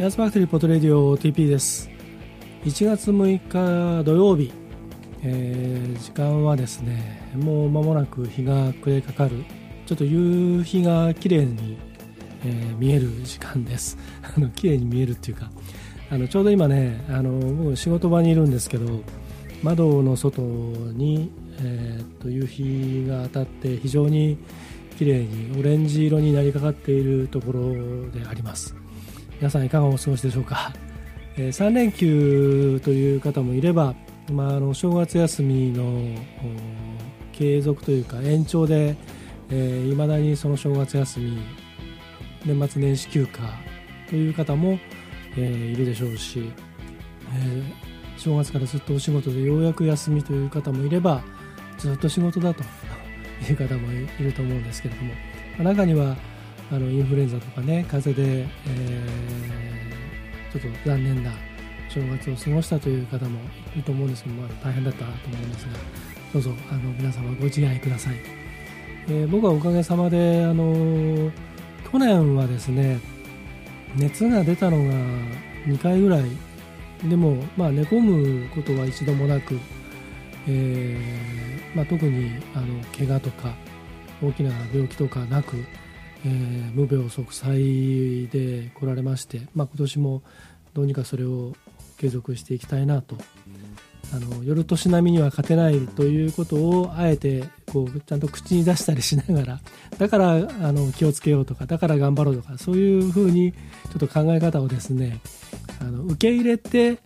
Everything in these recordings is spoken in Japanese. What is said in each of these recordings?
ヤスファクトリーポトレディオ TP です。1月6日土曜日、えー、時間はですねもう間もなく日が暮れかかる。ちょっと夕日が綺麗に、えー、見える時間です。あの綺麗に見えるっていうか。あのちょうど今ねあの僕仕事場にいるんですけど窓の外に、えー、っと夕日が当たって非常に綺麗にオレンジ色になりかかっているところであります。皆さんいかがお過ごしでしょうか、えー、3連休という方もいれば、まあ、あの正月休みの継続というか延長でいま、えー、だにその正月休み年末年始休暇という方も、えー、いるでしょうし、えー、正月からずっとお仕事でようやく休みという方もいればずっと仕事だという方もいると思うんですけれども中にはあのインフルエンザとかね風邪で、えー、ちょっと残念な正月を過ごしたという方もいると思うんですけども、大変だったと思うんですがどうぞあの皆様ご自愛ください、えー、僕はおかげさまであの去年はですね熱が出たのが2回ぐらいでも、まあ、寝込むことは一度もなく、えーまあ、特にあの怪我とか大きな病気とかなく、えー、無病息災で来られまして、まあ、今年もどうにかそれを継続していきたいなと。あの夜年並みには勝てないということをあえてこうちゃんと口に出したりしながらだからあの気をつけようとかだから頑張ろうとかそういうふうにちょっと考え方をですねあの受け入れて、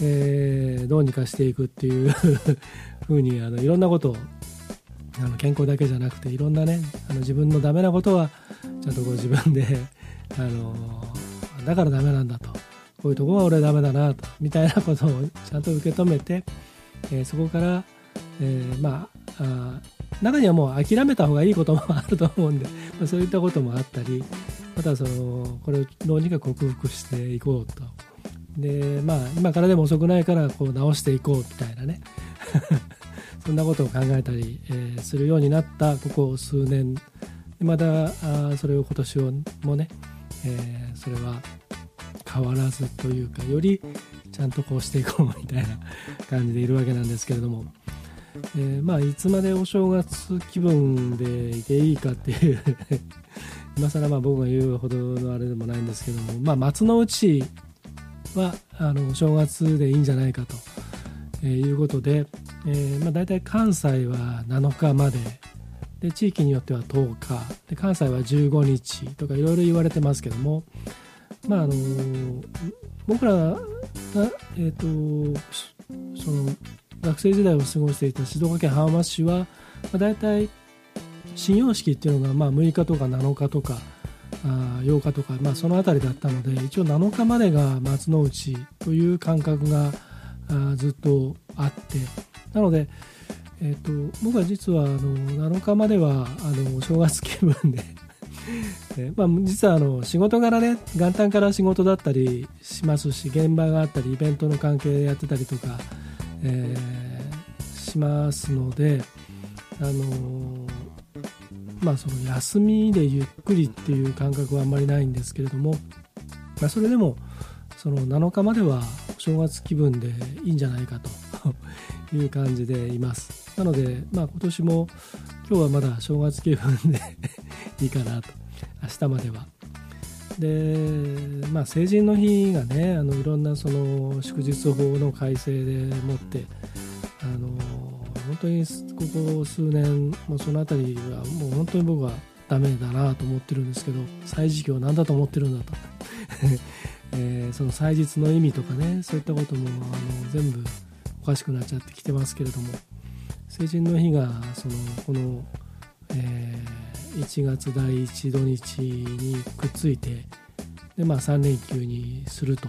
えー、どうにかしていくっていうふうにあのいろんなことをあの健康だけじゃなくていろんなねあの自分のダメなことはちゃんとこう自分で あのだからダメなんだと。こういうとこは俺ダメだなと。みたいなことをちゃんと受け止めて、えー、そこから、えー、まあ中にはもう諦めた方がいいこともあると思うんで、まあ、そういったこともあったりまたそのこれをどうにか克服していこうと。でまあ今からでも遅くないからこう直していこうみたいなね。そんなことを考えたり、えー、するようになったここ数年。まだあそれを今年もね、えー、それは変わらずというかよりちゃんとこうしていこうみたいな感じでいるわけなんですけれども、えー、まあいつまでお正月気分でいていいかっていう 今更まあ僕が言うほどのあれでもないんですけどもまあ松の内はあのお正月でいいんじゃないかと、えー、いうことで、えーまあ、大体関西は7日まで。で地域によっては10日。で関西は15日とかいろいろ言われてますけども。まああの僕らが、えーと、その学生時代を過ごしていた静岡県浜松市は、まあ、大体新様式っていうのがまあ6日とか7日とかあ8日とか、まあ、その辺りだったので一応7日までが松の内という感覚があずっとあって。なのでえーと、僕は実はあの7日まではあの正月気分で えまあ、実はあの仕事柄ね元旦から仕事だったりしますし現場があったりイベントの関係でやってたりとか、えー、しますので、あのまあ、その休みでゆっくりっていう感覚はあんまりないんですけれども、まあ、それでもその7日までは正月気分でいいんじゃないかという感じでいます。なので、まあ、今年も今日はまだ正月気分でいいかなと明日までは。で、まあ、成人の日がねあのいろんなその祝日法の改正でもってあの本当にここ数年もその辺りはもう本当に僕はダメだなと思ってるんですけど歳時期を何だと思ってるんだと、えー、その祭日の意味とかねそういったこともあの全部おかしくなっちゃってきてますけれども成人の日がそのこの、えー、1月第1土日にくっついてで、まあ、3連休にすると。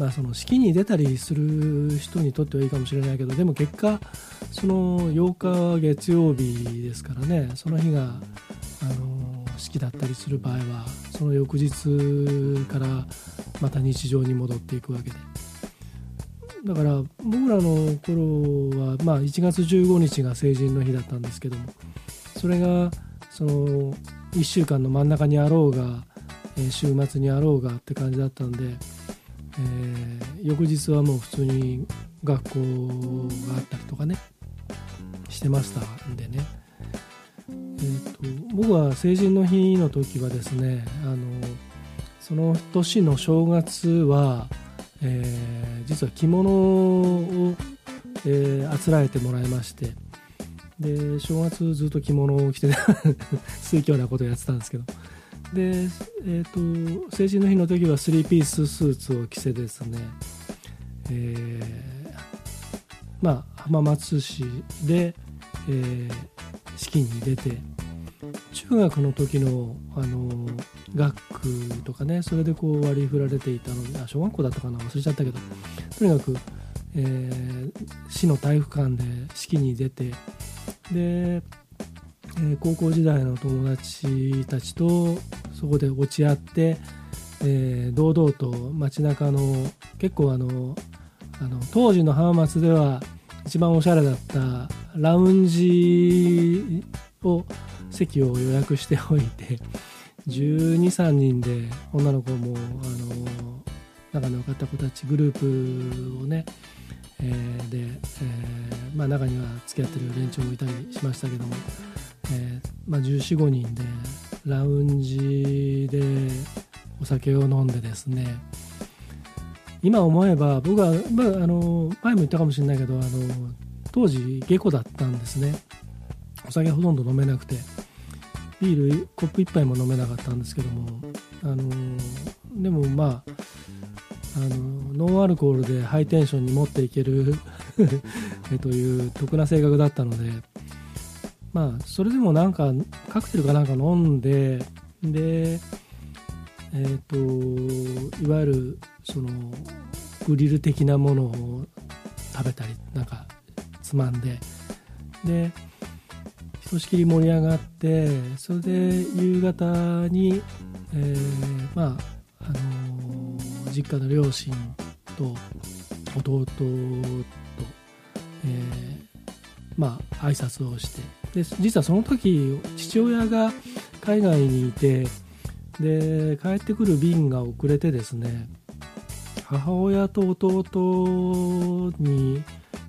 まあ、その式に出たりする人にとってはいいかもしれないけどでも結果その8日月曜日ですからねその日があの式だったりする場合はその翌日からまた日常に戻っていくわけでだから僕らの頃は、まあ、1月15日が成人の日だったんですけどもそれがその1週間の真ん中にあろうが、え週末にあろうがって感じだったんで、えー、翌日はもう普通に学校があったりとかねしてましたんでね、えーと、僕は成人の日の時はですねあのその年の正月は、えー、実は着物を、えー、あつらえてもらいましてで正月ずっと着物を着て水教 なことをやってたんですけど。で、えーと、成人の日の時はスリーピーススーツを着てですね、えー、まあ浜松市で、えー、式に出て中学の時の、あの学区とかねそれでこう割り振られていたのであ小学校だったかな忘れちゃったけど。とにかく、えー、市の体育館で式に出てで、え、高校時代の友達たちとそこで落ち合って、えー、堂々と街中の結構あのあの当時の浜松では一番おしゃれだったラウンジを席を予約しておいて123人で女の子もあの仲の良かった子たちグループをね、えー、で、えー、まあ、中には付き合ってる連中もいたりしましたけども、えー、まあ、1415人でラウンジでお酒を飲んでですね今思えば僕は、まあ、あの前も言ったかもしれないけどあの当時下戸だったんですね。お酒ほとんど飲めなくて。ビールコップ1杯も飲めなかったんですけどもあのでもまああのノンアルコールでハイテンションに持っていける という得な性格だったのでまあそれでもなんかカクテルかなんか飲んででえっ、ー、といわゆるそのグリル的なものを食べたりなんかつまんででとしきり盛り上がってそれで夕方に、えー、まああのー、実家の両親と弟と、えー、まあ挨拶をしてで実はその時父親が海外にいてで帰ってくる便が遅れてですね母親と弟に、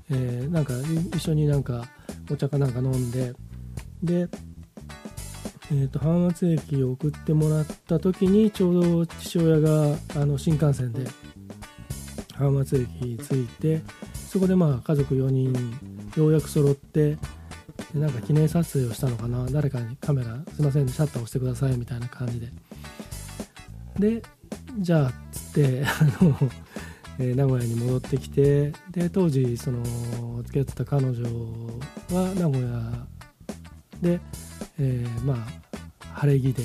えー、なんか一緒になんかお茶かなんか飲んでで、えーと、浜松駅を送ってもらった時にちょうど父親があの新幹線で浜松駅に着いてそこでまあ家族4人ようやく揃ってでなんか記念撮影をしたのかな誰かにカメラすいませんシャッター押してくださいみたいな感じで。でじゃあつって あの、え、名古屋に戻ってきてで当時その付き合ってた彼女は名古屋で、えー、まあ晴れ着で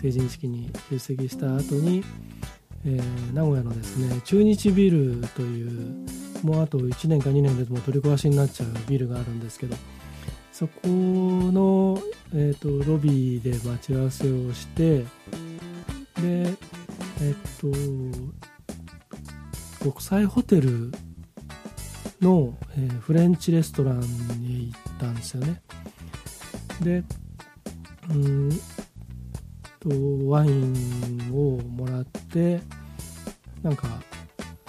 成人式に出席した後に、えー、名古屋のですね中日ビルというもうあと1年か2年でも取り壊しになっちゃうビルがあるんですけどそこの、えーと、ロビーで待ち合わせをしてでえっ、ー、と国際ホテルの、えー、フレンチレストランに行ったんですよね。でうんとワインをもらってなんか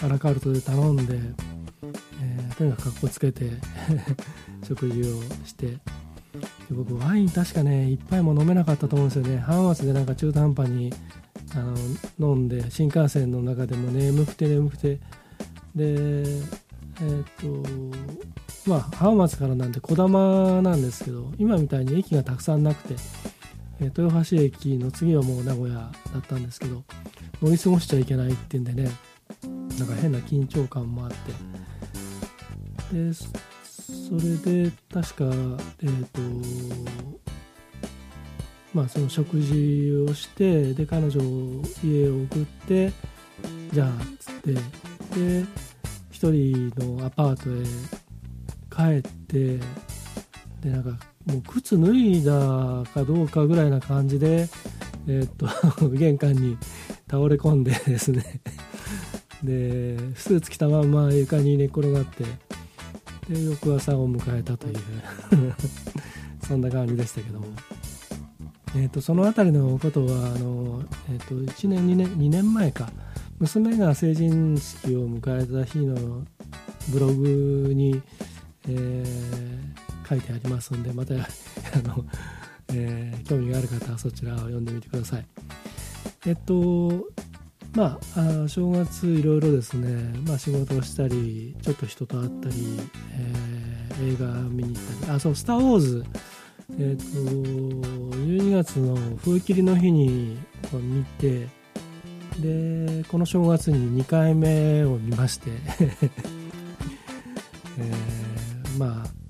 アラカルトで頼んで、えー、とにかくかっこつけて 食事をしてで僕ワイン確かね一杯も飲めなかったと思うんですよね。浜松でなんか中途半端にあの飲んで新幹線の中でも眠くて眠くて。でえっ、とまあ浜松からなんで児玉なんですけど今みたいに駅がたくさんなくて、え豊橋駅の次はもう名古屋だったんですけど乗り過ごしちゃいけないっていうんでねなんか変な緊張感もあって。でそれで確かえっ、ー、とまあその食事をしてで彼女を家を送ってじゃあっつってで一人のアパートへ帰ってでなんかもう靴脱いだかどうかぐらいな感じでえっ、と 玄関に倒れ込んで ですね。でスーツ着たまま床に寝転がってで翌朝を迎えたという。そんな感じでしたけども。えーと、その辺りのことはあの、えーと、1年2年2年前か。娘が成人式を迎えた日のブログに、えー、書いてありますのでまた あの、えー、興味がある方はそちらを読んでみてください。えっとまあ、あ正月いろいろですね、まあ、仕事をしたりちょっと人と会ったり、えー、映画見に行ったり。あそう「スター・ウォーズ」えっ、と12月の風切りの日に見てでこの正月に2回目を見まして。え、まあ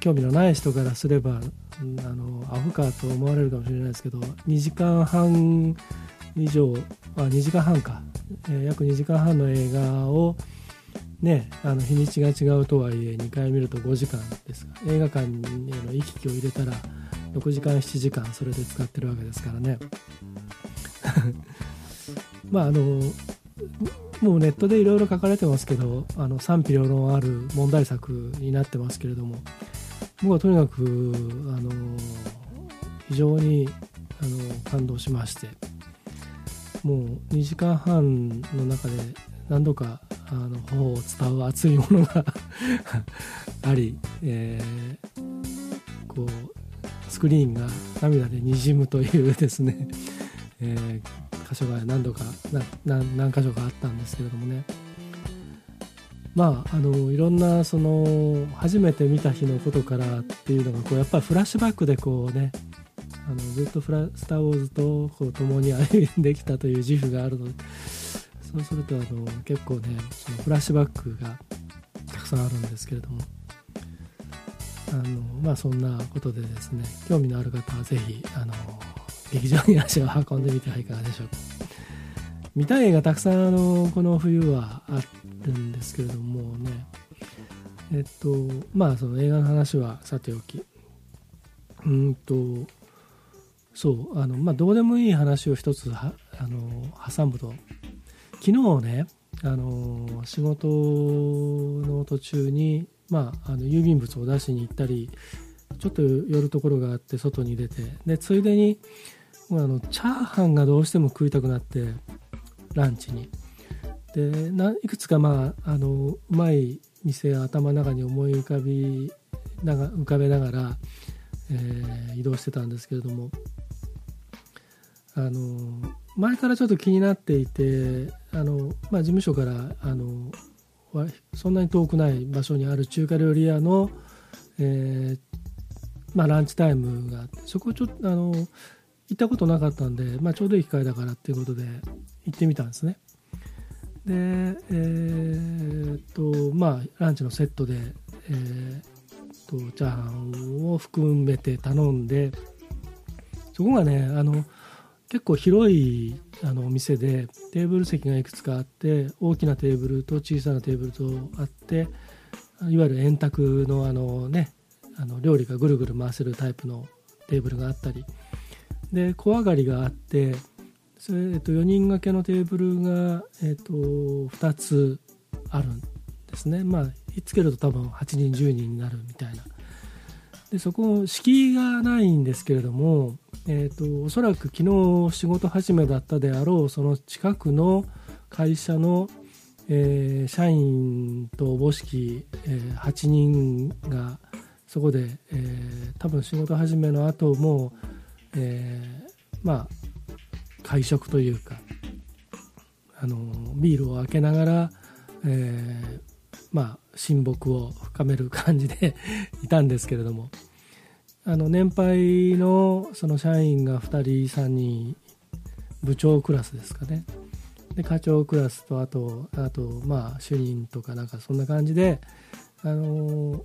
興味のない人からすればあのアホかと思われるかもしれないですけど2時間半以上あ2時間半か、えー、約2時間半の映画をねあの日にちが違うとはいえ2回見ると5時間ですが映画館への行き来を入れたら6時間7時間それで使ってるわけですからね。まああのもうネットでいろいろ書かれてますけどあの賛否両論ある問題作になってますけれども僕はとにかくあの非常にあの感動しましてもう2時間半の中で何度かあの頬を伝う熱いものが あり、えー、こうスクリーンが涙でにじむというですね、えー、箇所が何度か何箇所かあったんですけれどもね。まああのいろんなその初めて見た日のことからっていうのがこうやっぱりフラッシュバックでこうねあのずっとフラ「スター・ウォーズ」とこう共に歩んできたという自負があるのでそうするとあの結構ねそのフラッシュバックがたくさんあるんですけれども。あのまあそんなことでですね興味のある方は是非あの劇場に足を運んでみてはいかがでしょうか。見たい映画たくさんあのこの冬はあるんですけれどもね。えっとまあその映画の話はさておき。うんとそうあのまあどうでもいい話を一つはあの挟むと。昨日ねあの仕事の途中に、まあ、あの郵便物を出しに行ったりちょっと寄るところがあって外に出て。でついでにあのチャーハンがどうしても食いたくなってランチに。でいくつか、まあ、あのうまい店が頭の中に思い浮かびなが浮かべながら、えー、移動してたんですけれども。あの前からちょっと気になっていてあの、まあ、事務所からあのそんなに遠くない場所にある中華料理屋の、えー、まあ、ランチタイムがあってそこをちょっとあの行ったことなかったんで、まあ、ちょうどいい機会だからっていうことで行ってみたんですね。でえー、っとまあランチのセットで、えー、とチャーハンを含めて頼んでそこがねあの結構広いあのお店でテーブル席がいくつかあって大きなテーブルと小さなテーブルとあっていわゆる円卓のあの、ね、あの料理がぐるぐる回せるタイプのテーブルがあったりで小上がりがあってそれ、えっと、4人掛けのテーブルが、えっと、2つあるんですね。まあひっつけると多分8人10人になるみたいな。でそこ敷居がないんですけれどもえーと、おそらく昨日仕事始めだったであろうその近くの会社の、えー、社員とおぼしき、えー、8人がそこで、えー、多分仕事始めの後も、えまあ会食というかあのビールを開けながら、えまあ親睦を深める感じで いたんですけれども。あの年配のその社員が2人3人部長クラスですかねで課長クラスとあとあとまあ主任とかなんかそんな感じであの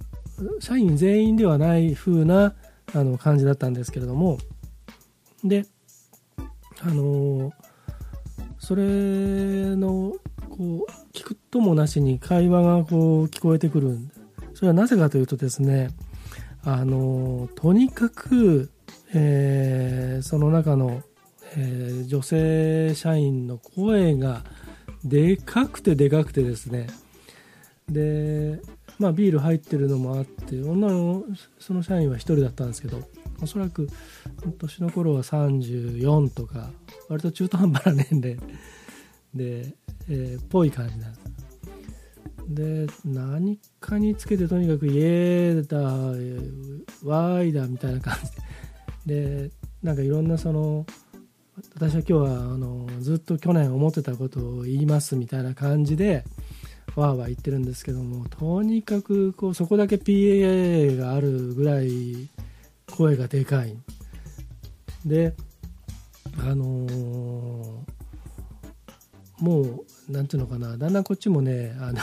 社員全員ではない風なあな感じだったんですけれどもであのそれのこう聞くともなしに会話がこう聞こえてくるそれはなぜかというとですねあのとにかく、えー、その中の、えー、女性社員の声がでかくてでかくてですね。でまあビール入ってるのもあって女のその社員は1人だったんですけどおそらく年の頃は34とか割と中途半端な年齢。で、えー、ぽい感じなんです。で何かにつけてとにかくイエーだワイだみたいな感じ。ででなんかいろんなその私は今日はあのずっと去年思ってたことを言いますみたいな感じでわーわー言ってるんですけどもとにかくこうそこだけ PAA があるぐらい声がでかい。であのー、もうなんていうのかな。だんだんこっちもねあの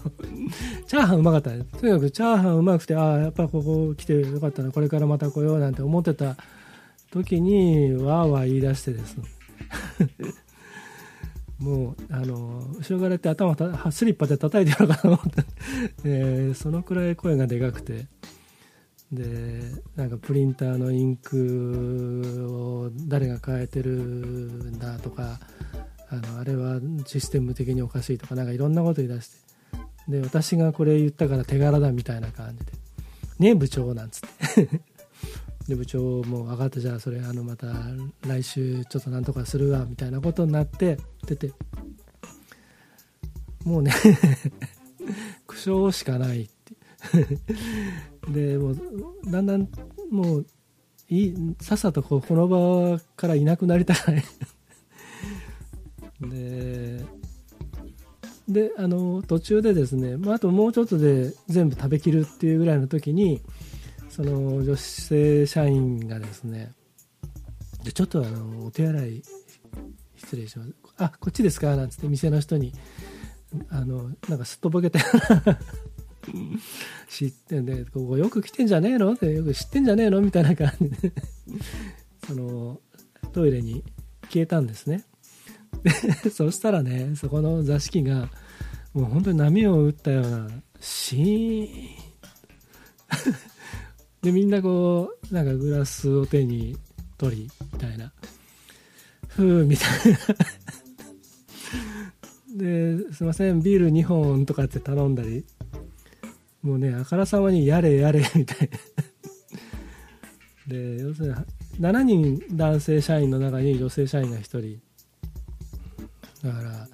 チャーハンうまかった。ねとにかくチャーハンうまくてああやっぱここ来てよかったな。これからまた来ようなんて思ってた時にわーわー言い出してですね。もうあの後ろからって頭たスリッパで叩いてやろうかと思って、えー、そのくらい声がでかくて。でなんかプリンターのインクを誰が変えてるんだとかあのあれはシステム的におかしいとかなんかいろんなこと言い出して。で私がこれ言ったから手柄だみたいな感じで「ね部長」なんつって。で部長も分かったじゃあそれあのまた来週ちょっとなんとかするわみたいなことになって出て。もうね 苦笑しかない。でもうだんだんもういいさっさとここの場からいなくなりたい。でであの途中でですね、まあ、あともうちょっとで全部食べきるっていうぐらいの時にその女性社員がですねでちょっとあのお手洗い失礼します。あこっちですか？なんつって店の人にあのなんかすっとぼけて。知ってんでここよく来てんじゃねえの？ってよく知ってんじゃねえの？みたいな感じで。そのトイレに消えたんですね。でそしたらねそこの座敷がもう本当に波を打ったようなシーン。でみんなこうなんかグラスを手に取りみたいな。ふうみたいな。ですいませんビール2本とかって頼んだりもうねあからさまにやれやれみたいな。で要するに7人男性社員の中に女性社員が1人。だから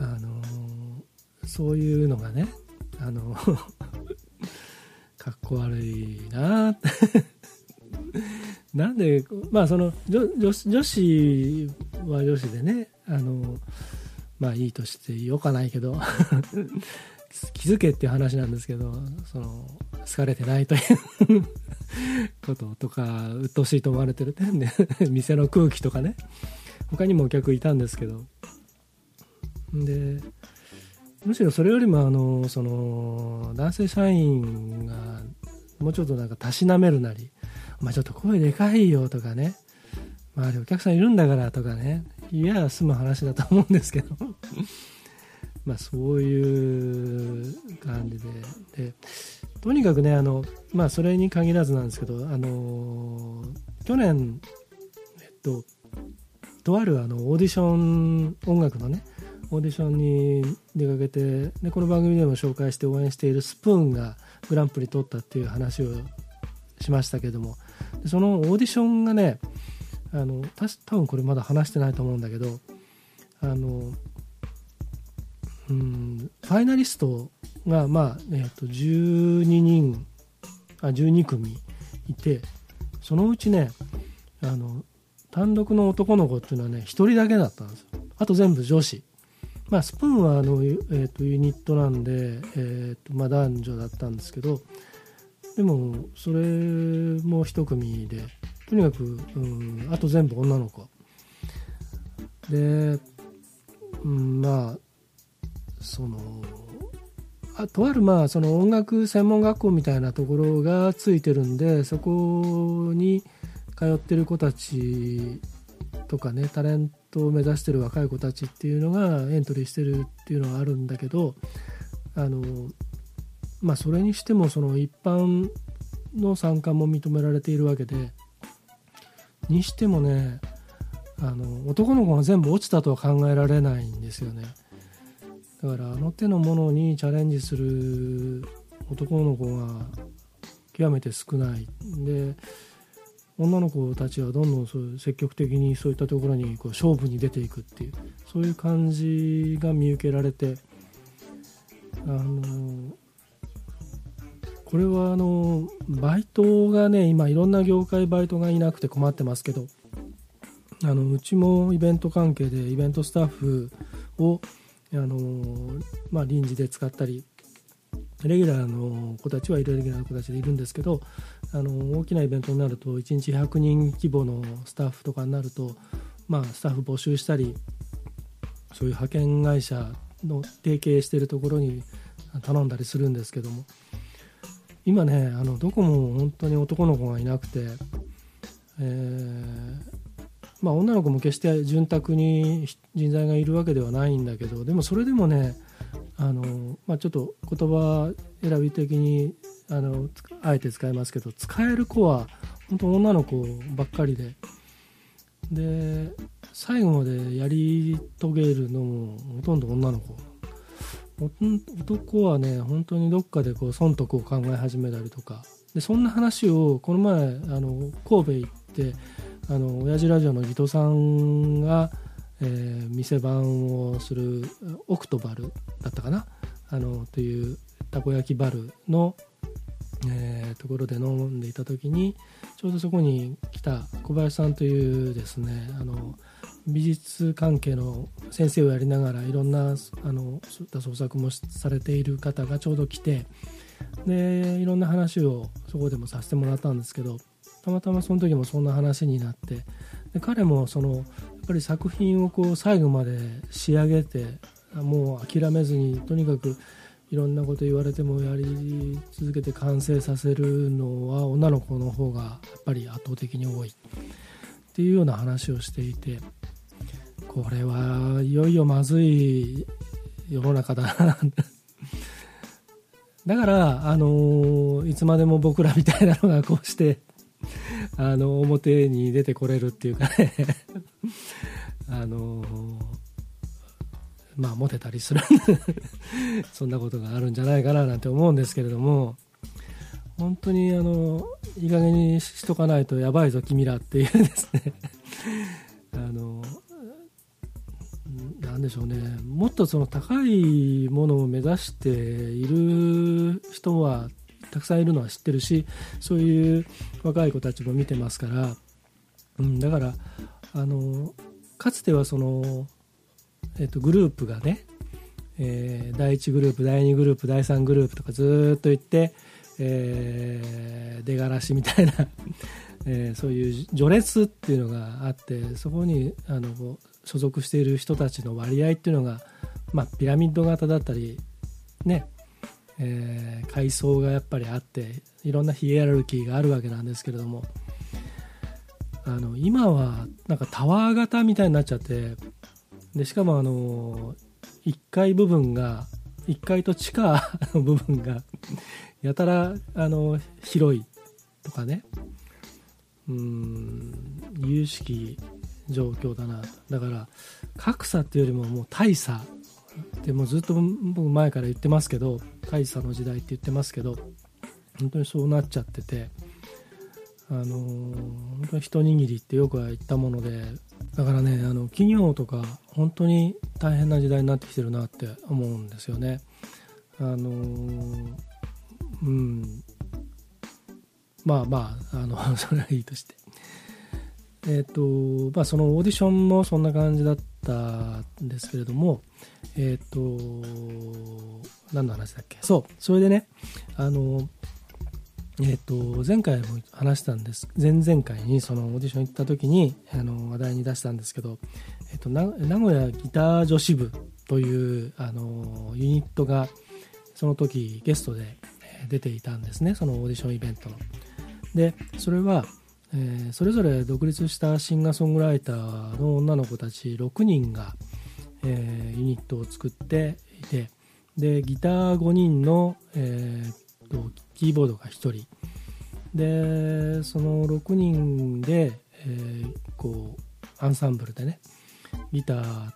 あのー、そういうのがねあのかっこ悪いなって。なんでまあその女子は女子でねあのまあいいとしてよかないけど。気づけっていう話なんですけどその好かれてないということとか鬱陶しいと思われてる点で 店の空気とかね。他にもお客いたんですけど。でむしろそれよりもあのその男性社員がもうちょっとなんかたしなめるなり「お前ちょっと声でかいよ」とかね「周りお客さんいるんだから」とかね。いや済む話だと思うんですけど。まあそういう感じで。でとにかくねあの、まあ、それに限らずなんですけどあの去年えっととあるあのオーディション音楽のねオーディションに出かけてでこの番組でも紹介して応援しているスプーンがグランプリ取ったっていう話をしましたけどもそのオーディションがねあの多分これまだ話してないと思うんだけどあのうん。ファイナリストが、まあえー、と12人あ12組いてそのうちねあの単独の男の子っていうのはね1人だけだったんですよ。あと全部女子。まあ、スプーンはあの、えーと、ユニットなんで、えーとまあ、男女だったんですけどでもそれも一組でとにかく、うん、あと全部女の子。で、うん、まあそのあとあるまあその音楽専門学校みたいなところがついてるんでそこに通ってる子たちとかねタレントを目指してる若い子たちっていうのがエントリーしてるっていうのはあるんだけどあのまあそれにしてもその一般の参加も認められているわけでにしてもねあの男の子が全部落ちたとは考えられないんですよね。だからあの手のものにチャレンジする男の子が極めて少ない。で女の子たちはどんどんそう積極的にそういったところにこう勝負に出ていくっていうそういう感じが見受けられてあのこれはあのバイトがね今いろんな業界バイトがいなくて困ってますけどあのうちもイベント関係でイベントスタッフをあの、まあ、臨時で使ったりレギュラーの子たちはイレギュラーの子たちでいるんですけどあの大きなイベントになると1日100人規模のスタッフとかになると、まあ、スタッフ募集したりそういう派遣会社の提携しているところに頼んだりするんですけども。今ねあのどこも本当に男の子がいなくて、えー、まあ、女の子も決して潤沢に人材がいるわけではないんだけどでもそれでもねあの、まあ、ちょっと言葉選び的にあのあえて使いますけど使える子は本当女の子ばっかりで。で最後までやり遂げるのもほとんど女の子。男はね本当にどっかでこう損得を考え始めたりとか。でそんな話をこの前あの神戸行ってあの親父ラジオのギトさんが、えー、店番をするオクトバルだったかな？あのというたこ焼きバルの、えー、ところで飲んでいた時にちょうどそこに来た小林さんというですねあの美術関係の先生をやりながらいろんなあの創作もされている方がちょうど来てでいろんな話をそこでもさせてもらったんですけどたまたまその時もそんな話になってで彼もそのやっぱり作品をこう最後まで仕上げてもう諦めずにとにかくいろんなこと言われてもやり続けて完成させるのは女の子の方がやっぱり圧倒的に多い。っていうような話をしていてこれはいよいよまずい世の中だなだから、あの、いつまでも僕らみたいなのがこうしてあの表に出てこれるっていうかね。あのまあモテたりする。そんなことがあるんじゃないかななんて思うんですけれども。本当にあのいい加減にしとかないとやばいぞ君らっていうですね。あのなでしょうね。もっとその高いものを目指している人はたくさんいるのは知ってるしそういう若い子たちも見てますから、うん、だからあのかつてはその、えっと、グループがね、えー、第1グループ第2グループ第3グループとかずっと行って、えー、出がらしみたいな えー、そういう序列っていうのがあってそこにあの所属している人たちの割合っていうのが、まあ、ピラミッド型だったりねえー、階層がやっぱりあっていろんなヒエラルキーがあるわけなんですけれどもあの今はなんかタワー型みたいになっちゃってでしかもあの1階部分が1階と地下 の部分がやたらあの広いとかね。うん有識状況だな。だから格差っていうよりももう大差。でもずっと僕前から言ってますけど大差の時代って言ってますけど本当にそうなっちゃっててあの本当に一握りってよくは言ったものでだからねあの企業とか本当に大変な時代になってきてるなって思うんですよね。あのうん。まあまああの それはいいとして。えっ、とまあそのオーディションもそんな感じだったたんですけれどもえっ、ー、と何の話だっけ？そうそれでねあのえっ、ー、と前回も話したんです前々回にそのオーディション行った時にあの話題に出したんですけど、えっと、名古屋ギター女子部というあのユニットがその時ゲストで出ていたんですねそのオーディションイベントの。でそれはえー、それぞれ独立したシンガーソングライターの女の子たち6人が、えー、ユニットを作っていてでギター5人の、えー、とキーボードが1人。でその6人で、えー、こうアンサンブルでねギター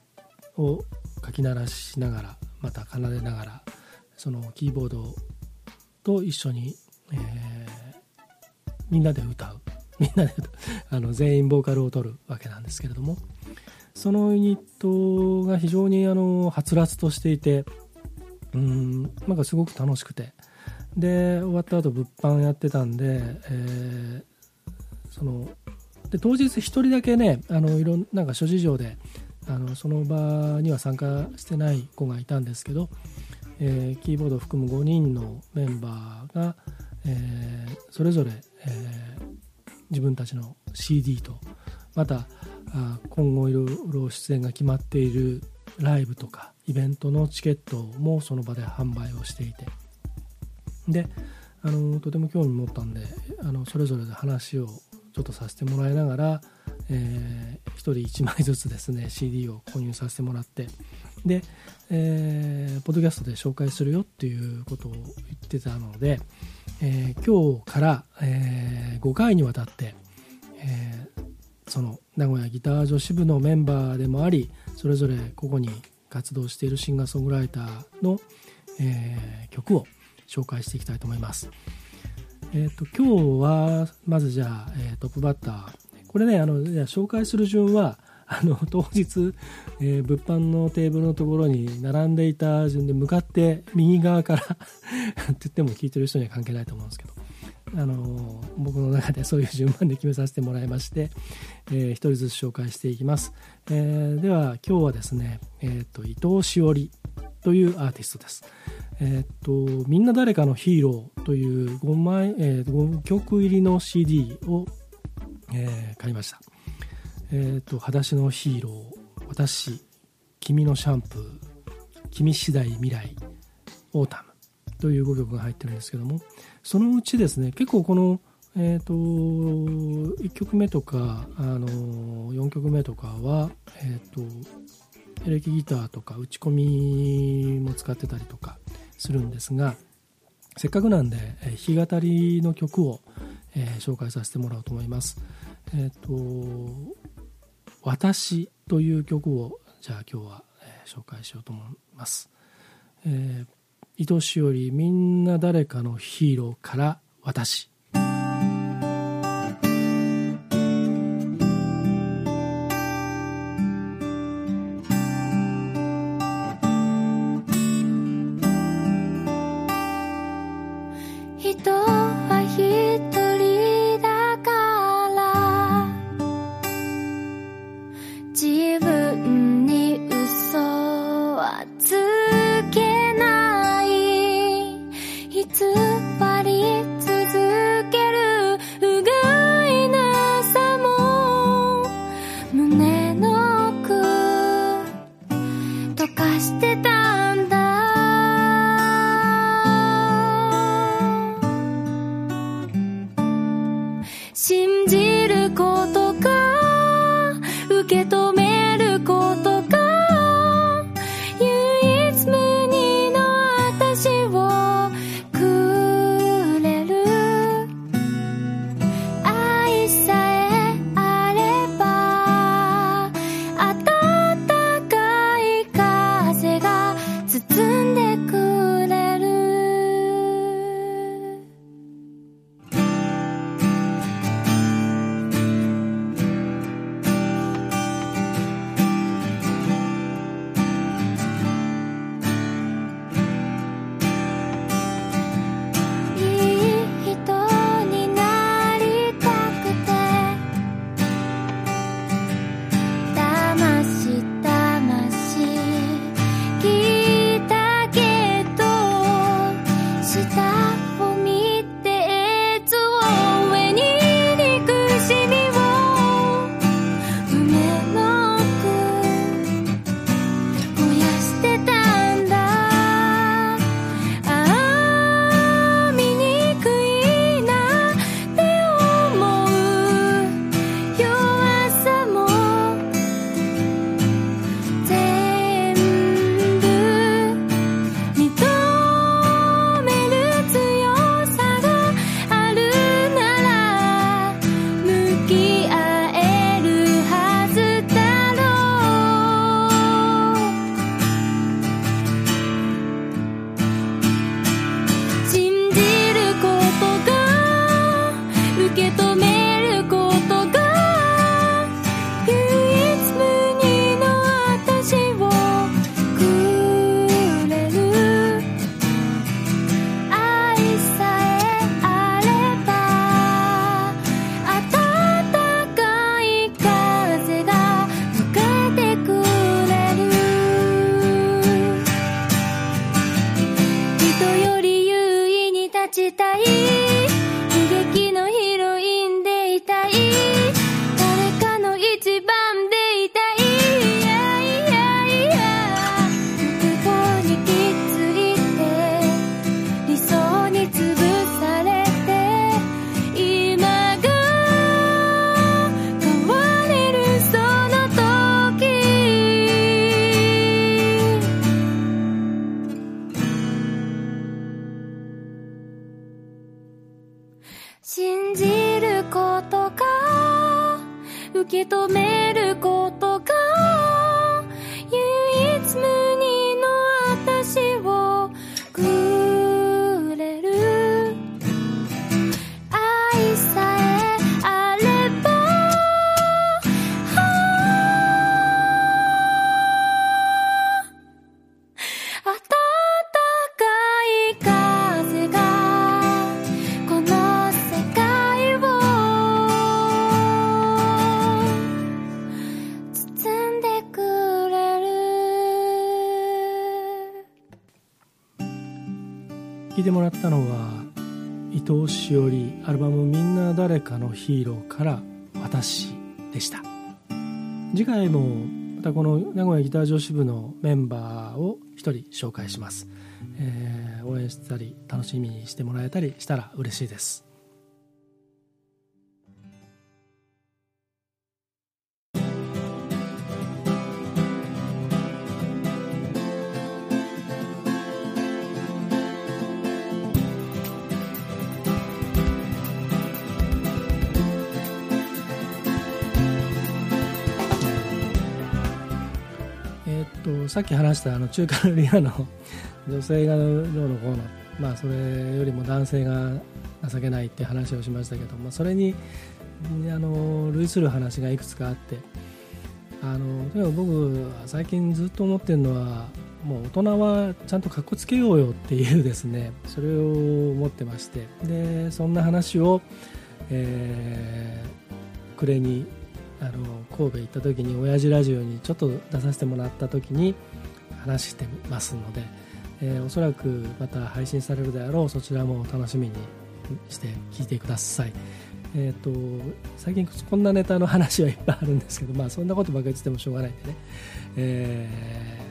をかき鳴らしながらまた奏でながらそのキーボードと一緒に、えー、みんなで歌う。みんなであの全員ボーカルを取るわけなんですけれども。そのユニットが非常にあのはつらつとしていてうんなんかすごく楽しくて。で終わった後物販やってたんで、えー、そので当日1人だけねあのいろんなんか諸事情であのその場には参加してない子がいたんですけど、えー、キーボードを含む5人のメンバーが、えー、それぞれ、え、自分たちの CD とまた今後いろいろ出演が決まっているライブとかイベントのチケットもその場で販売をしていて。であのとても興味持ったんであのそれぞれで話をちょっとさせてもらいながら、えー、1人1枚ずつですね CD を購入させてもらってで、えー、ポッドキャストで紹介するよっていうことを言ってたので、えー、今日から、えー、5回にわたって、えー、その名古屋ギター女子部のメンバーでもありそれぞれここに活動しているシンガーソングライターの、えー、曲を紹介していきたいと思います。えーと、今日はまずじゃあ、えー、トップバッターこれねあの紹介する順は あの当日、えー、物販のテーブルのところに並んでいた順で向かって右側から って言っても聞いてる人には関係ないと思うんですけど。あの僕の中でそういう順番で決めさせてもらいまして、えー、一人ずつ紹介していきます、えー、では今日はですね、えーと、伊藤しおりというアーティストです。えっ、ー、と「みんな誰かのヒーロー」という5枚、えー、5曲入りの CD を、えー、買いました。えっ、と「裸足のヒーロー」「私」「君のシャンプー」「君次第未来」「オータム」という5曲が入ってるんですけどもそのうちですね結構この、えーと、1曲目とかあの4曲目とかは、えーと、エレキギターとか打ち込みも使ってたりとかするんですがせっかくなんで弾き語りの曲を、えー、紹介させてもらおうと思います。えっ、ー、と「私」という曲をじゃあ今日は、えー、紹介しようと思います。えー愛しよりみんな誰かのヒーローから私つけない。いつ誰かのヒーロー」から「私」でした。次回もまたこの名古屋ギター女子部のメンバーを1人紹介します、えー応援したり楽しみにしてもらえたりしたら嬉しいです。さっき話したあの中華料理屋の女性がどうのこうの、まあ、それよりも男性が情けないって話をしましたけど、まあ、それにあの類する話がいくつかあってあのとにかく僕最近ずっと思ってるのはもう大人はちゃんとかっこつけようよっていうですねそれを思ってましてでそんな話を、えー暮れにあの神戸行った時に親父ラジオにちょっと出させてもらった時に話してますので、えーおそらくまた配信されるであろうそちらも楽しみにして聞いてください。えー、と最近こんなネタの話はいっぱいあるんですけど、まあ、そんなことばっかり言ってもしょうがないんでね、えー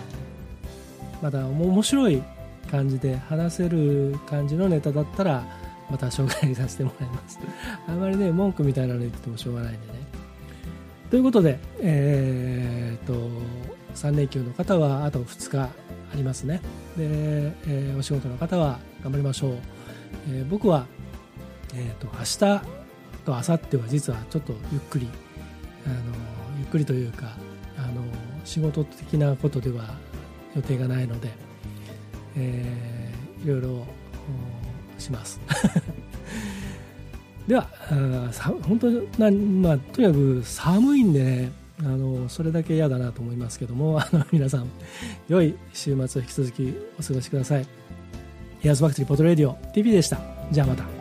また面白い感じで話せる感じのネタだったらまた紹介させてもらいます。あまりね文句みたいなの言ってもしょうがないんでね。ということで、えー、と3連休の方はあと2日ありますね。で、えーお仕事の方は頑張りましょう、えー僕は、えー、と明日と明後日は実はちょっとゆっくりあのゆっくりというかあの仕事的なことでは予定がないので、えーいろいろします。ではあーさ本当な、まあ、とにかく寒いんでねあのそれだけ嫌だなと思いますけども あの皆さん良い週末を引き続きお過ごしください。エアーズバクテリーポトレディオ TV でした。じゃあまた。